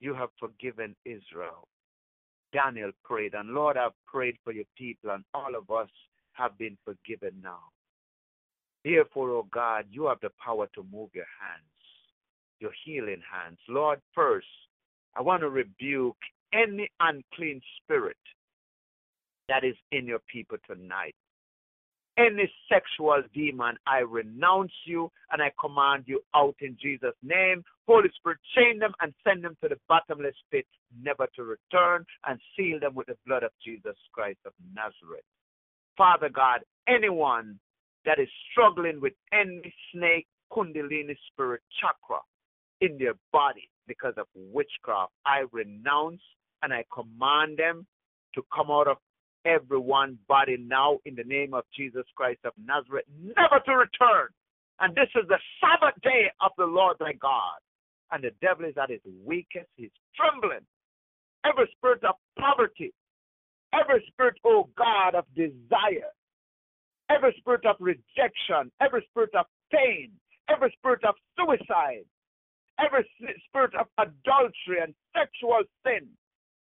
you have forgiven Israel. Daniel prayed, and Lord, I've prayed for your people, and all of us have been forgiven now. Therefore, O oh God, you have the power to move your hands, your healing hands. Lord, first, I want to rebuke any unclean spirit that is in your people tonight. Any sexual demon, I renounce you and I command you out in Jesus' name. Holy Spirit, chain them and send them to the bottomless pit, never to return, and seal them with the blood of Jesus Christ of Nazareth. Father God, anyone that is struggling with any snake, kundalini spirit, chakra in their body because of witchcraft, I renounce and I command them to come out of everyone body now in the name of Jesus Christ of Nazareth, never to return. And this is the Sabbath day of the Lord thy God. And the devil is at his weakest, he's trembling. Every spirit of poverty, every spirit, oh God, of desire, every spirit of rejection, every spirit of pain, every spirit of suicide, every spirit of adultery and sexual sin,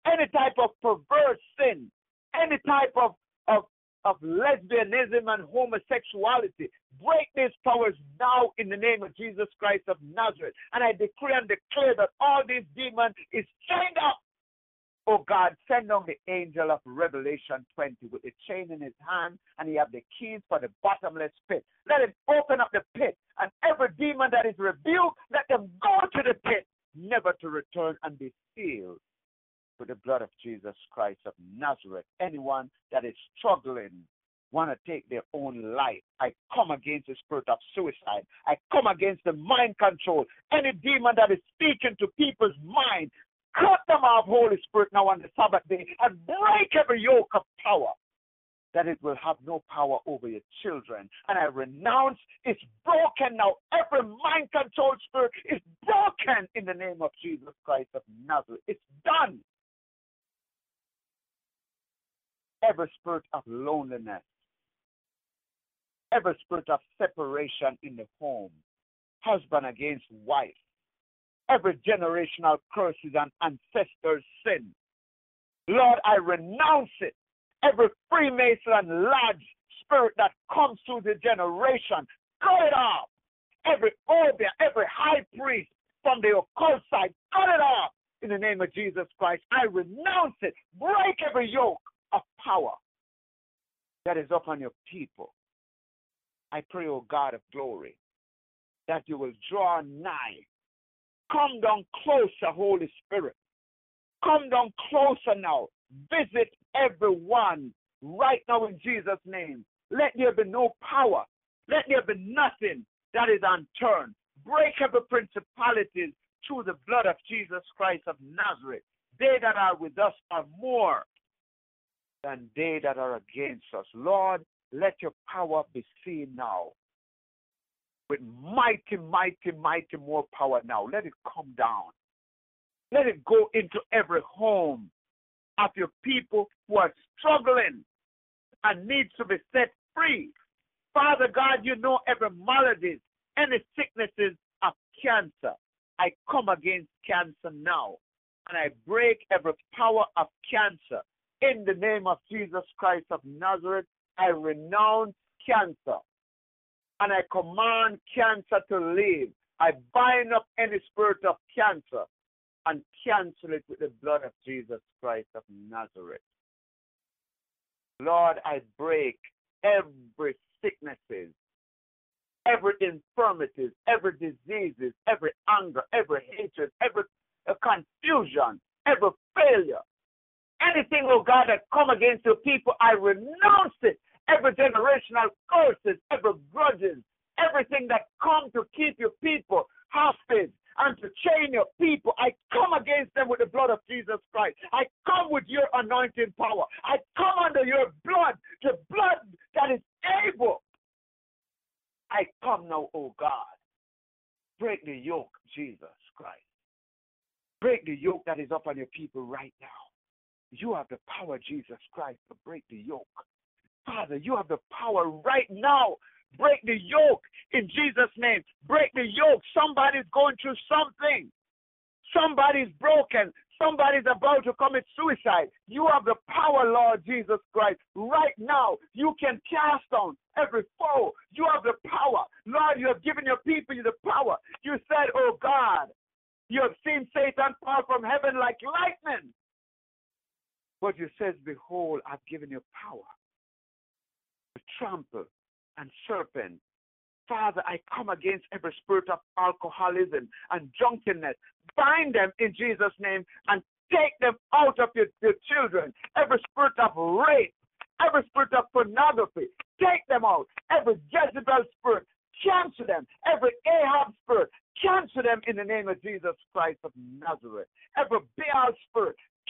any type of perverse sin, any type of, of, of lesbianism and homosexuality. Break these powers now in the name of Jesus Christ of Nazareth. And I decree and declare that all these demons is chained up. Oh God, send on the angel of Revelation 20 with the chain in his hand, and he have the keys for the bottomless pit. Let him open up the pit, and every demon that is rebuked, let them go to the pit, never to return and be sealed with the blood of Jesus Christ of Nazareth. Anyone that is struggling, want to take their own life, I come against the spirit of suicide. I come against the mind control. Any demon that is speaking to people's mind, cut them off, Holy Spirit, now on the Sabbath day and break every yoke of power that it will have no power over your children. And I renounce it's broken now. Every mind controlled spirit is broken in the name of Jesus Christ of Nazareth. It's done every spirit of loneliness, every spirit of separation in the home, husband against wife, every generational curses and ancestors' sin. Lord, I renounce it. Every Freemason and Lodge spirit that comes through the generation, cut it off. Every Obeah, every high priest from the occult side, cut it off in the name of Jesus Christ. I renounce it. Break every yoke of power that is upon your people. I pray, O God of glory, that you will draw nigh. Come down closer, Holy Spirit. Come down closer now. Visit everyone right now in Jesus' name. Let there be no power. Let there be nothing that is unturned. Break every principalities through the blood of Jesus Christ of Nazareth. They that are with us are more than they that are against us. Lord, let your power be seen now. With mighty, mighty, mighty more power now. Let it come down. Let it go into every home of your people who are struggling and need to be set free. Father God, you know every malady, any sicknesses of cancer. I come against cancer now and I break every power of cancer In the name of Jesus Christ of Nazareth, I renounce cancer and I command cancer to leave. I bind up any spirit of cancer and cancel it with the blood of Jesus Christ of Nazareth. Lord, I break every sicknesses, every infirmities, every diseases, every anger, every hatred, every confusion, every failure. Anything, oh God, that come against your people, I renounce it. Every generational curses, every grudges, everything that come to keep your people hostage and to chain your people. I come against them with the blood of Jesus Christ. I come with your anointing power. I come under your blood, the blood that is able. I come now, oh God. Break the yoke, Jesus Christ. Break the yoke that is upon your people right now. You have the power, Jesus Christ, to break the yoke. Father, you have the power right now Break the yoke in Jesus' name. Break the yoke. Somebody's going through something. Somebody's broken. Somebody's about to commit suicide. You have the power, Lord Jesus Christ. Right now, you can cast down every foe. You have the power. Lord, you have given your people the power. You said, Oh God, you have seen Satan fall from heaven like lightning. But you says, Behold, I've given you power to trample and serpent. Father, I come against every spirit of alcoholism and drunkenness. Bind them in Jesus' name and take them out of your, your children. Every spirit of rape, every spirit of pornography, take them out. Every Jezebel spirit, cancel them. Every Ahab spirit, cancel them in the name of Jesus Christ of Nazareth. Every Baal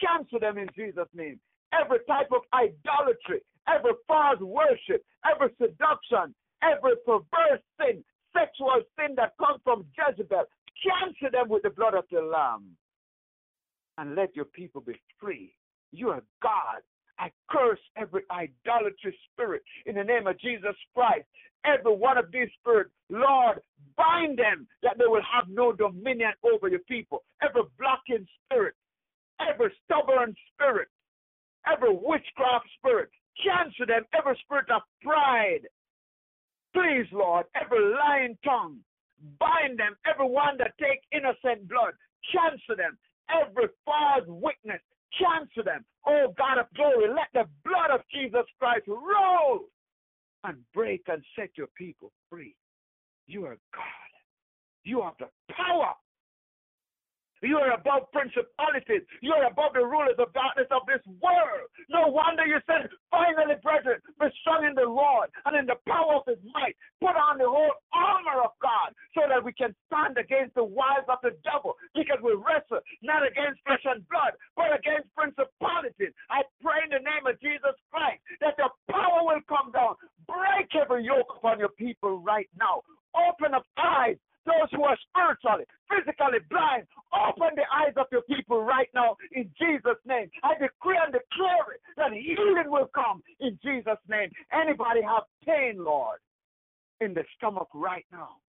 cancel them in Jesus' name. Every type of idolatry, every false worship, every seduction, every perverse sin, sexual sin that comes from Jezebel. Cancel them with the blood of the Lamb. And let your people be free. You are God. I curse every idolatry spirit in the name of Jesus Christ. Every one of these spirits, Lord, bind them that they will have no dominion over your people. Every blocking spirit, every stubborn spirit, every witchcraft spirit, Cancel them, every spirit of pride. Please, Lord, every lying tongue, bind them, everyone that take innocent blood, cancel them, every false witness, cancel them. Oh God of glory, let the blood of Jesus Christ roll and break and set your people free. You are God. You have the power you are above principalities. You are above the rulers of darkness of this world. No wonder you said, finally, brethren, be strong in the Lord and in the power of his might. Put on the whole armor of God so that we can stand against the wiles of the devil because we wrestle not against flesh and blood, but against principalities. I pray in the name of Jesus Christ that the power will come down. Break every yoke upon your people right now. Open up eyes those who are spiritually, physically blind, open the eyes of your people right now in Jesus' name. I decree and declare it that healing will come in Jesus' name. Anybody have pain, Lord, in the stomach right now?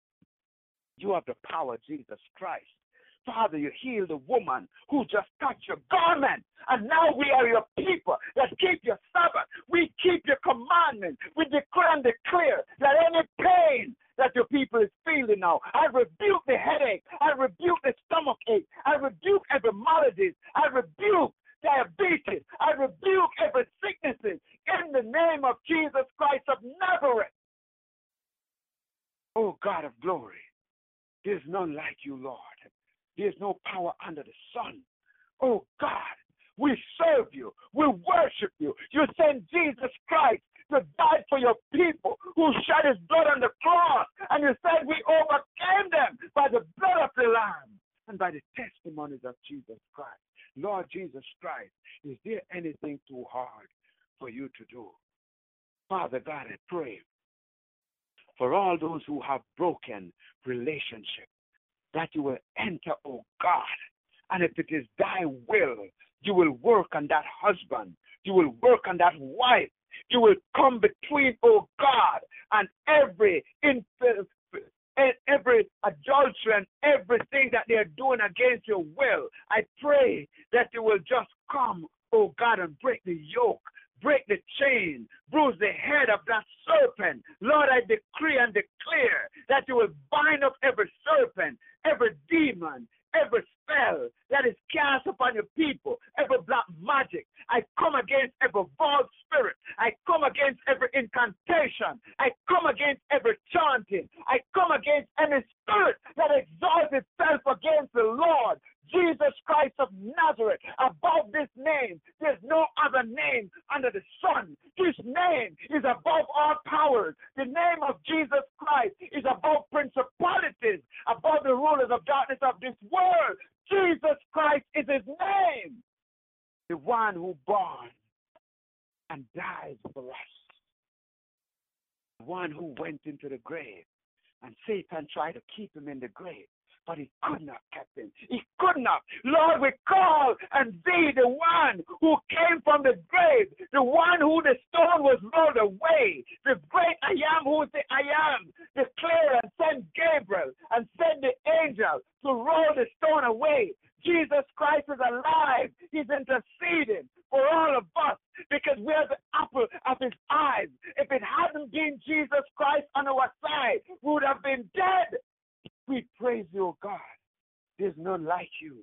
You have the power, Jesus Christ. Father, you heal the woman who just touched your garment. And now we are your people that keep your Sabbath. We keep your commandments. We declare and declare that any pain, that your people is feeling now. I rebuke the headache. I rebuke the stomach ache. I rebuke every malady. I rebuke diabetes. I rebuke every sicknesses in the name of Jesus Christ of Nazareth. Oh God of glory, there's none like you, Lord. There's no power under the sun. Oh God, we serve you. We worship you. You send Jesus Christ to die for your people who shed his blood on the cross. And you said we overcame them by the blood of the Lamb and by the testimonies of Jesus Christ. Lord Jesus Christ, is there anything too hard for you to do? Father God, I pray for all those who have broken relationships that you will enter, oh God. And if it is thy will, you will work on that husband. You will work on that wife. You will come between, oh God, and every and every adultery and everything that they're doing against your will. I pray that you will just come, oh God, and break the yoke, break the chain, bruise the head of that serpent. Lord, I decree and declare that you will bind up every serpent, every demon, every spell that is cast upon your people, every black magic. I come against every vault spirit. I come against every incantation. I come against every chanting. I come against any spirit that exalts itself against the Lord. Jesus Christ of Nazareth, above this name, there's no other name under the sun. This name is above all powers. The name of Jesus Christ is above principalities, above the rulers of darkness of this world. Jesus Christ is his name. The one who born and died for us. The one who went into the grave and Satan tried to keep him in the grave but he could not him. He could not. Lord, we call and thee, the one who came from the grave, the one who the stone was rolled away, the great I am who is the I am, declare and send Gabriel and send the angel to roll the stone away. Jesus Christ is alive. He's interceding for all of us because we're the apple of his eyes. If it hadn't been Jesus Christ on our side, we would have been dead. We praise you, O God. There's none like you.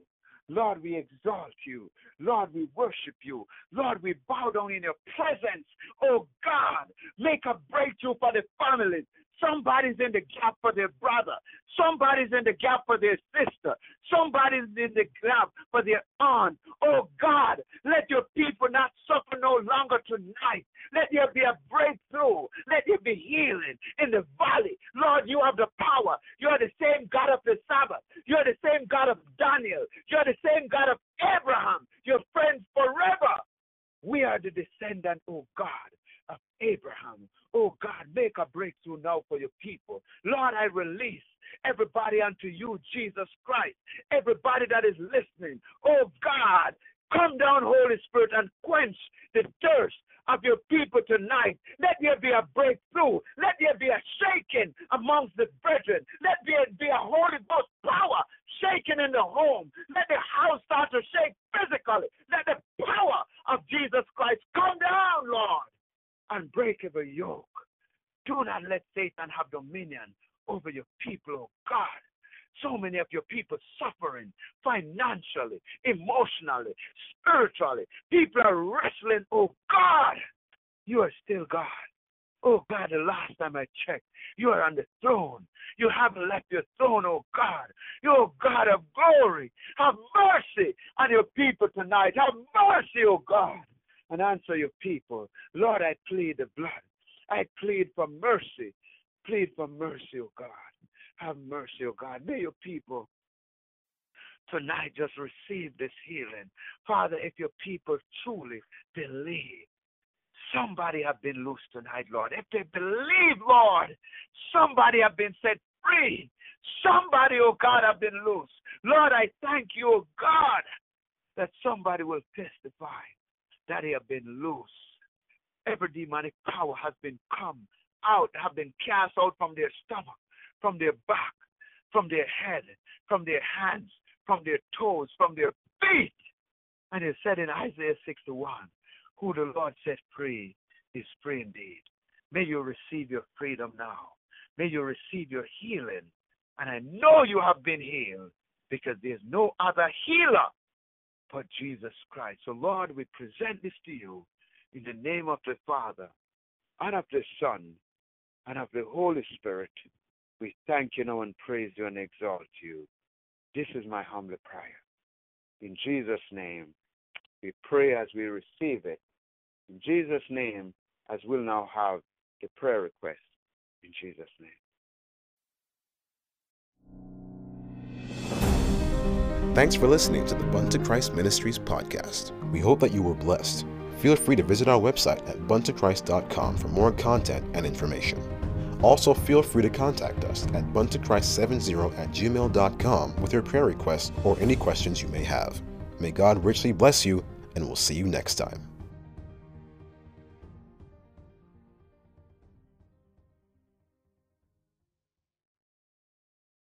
Lord, we exalt you. Lord, we worship you. Lord, we bow down in your presence. Oh God, make a breakthrough for the families. Somebody's in the gap for their brother. Somebody's in the gap for their sister. Somebody's in the gap for their aunt. Oh God, let your people not suffer no longer tonight. Let there be a breakthrough. Let there be healing in the valley. Lord, you have the power. You are the same God of the Sabbath. You are the same God of Daniel. You are the same God of Abraham. Your friends forever. We are the descendant, oh God, of Abraham. Oh God, make a breakthrough now for your people. Lord, I release everybody unto you, Jesus Christ. Everybody that is listening. Oh God, come down, Holy Spirit, and quench the thirst of your people tonight. Let there be a breakthrough. Let there be a shaking amongst the brethren. Let there be a Holy Ghost power shaking in the home. Let the house start to shake physically. Let the power of Jesus Christ come down, Lord and break every yoke. Do not let Satan have dominion over your people, oh God. So many of your people suffering financially, emotionally, spiritually. People are wrestling, oh God. You are still God. Oh God, the last time I checked, you are on the throne. You haven't left your throne, oh God. You're God of glory. Have mercy on your people tonight. Have mercy, oh God and answer your people. Lord, I plead the blood. I plead for mercy. Plead for mercy, O oh God. Have mercy, O oh God. May your people tonight just receive this healing. Father, if your people truly believe, somebody have been loose tonight, Lord. If they believe, Lord, somebody have been set free. Somebody, oh God, have been loose. Lord, I thank you, oh God, that somebody will testify that they have been loose. Every demonic power has been come out, have been cast out from their stomach, from their back, from their head, from their hands, from their toes, from their feet. And it said in Isaiah 61, who the Lord set free is free indeed. May you receive your freedom now. May you receive your healing. And I know you have been healed because there's no other healer but Jesus Christ. So, Lord, we present this to you in the name of the Father, and of the Son, and of the Holy Spirit. We thank you now and praise you and exalt you. This is my humble prayer. In Jesus' name, we pray as we receive it. In Jesus' name, as we'll now have the prayer request. In Jesus' name. Thanks for listening to the Bun to Christ Ministries podcast. We hope that you were blessed. Feel free to visit our website at buntochrist.com for more content and information. Also, feel free to contact us at buntochrist70 at gmail.com with your prayer requests or any questions you may have. May God richly bless you, and we'll see you next time.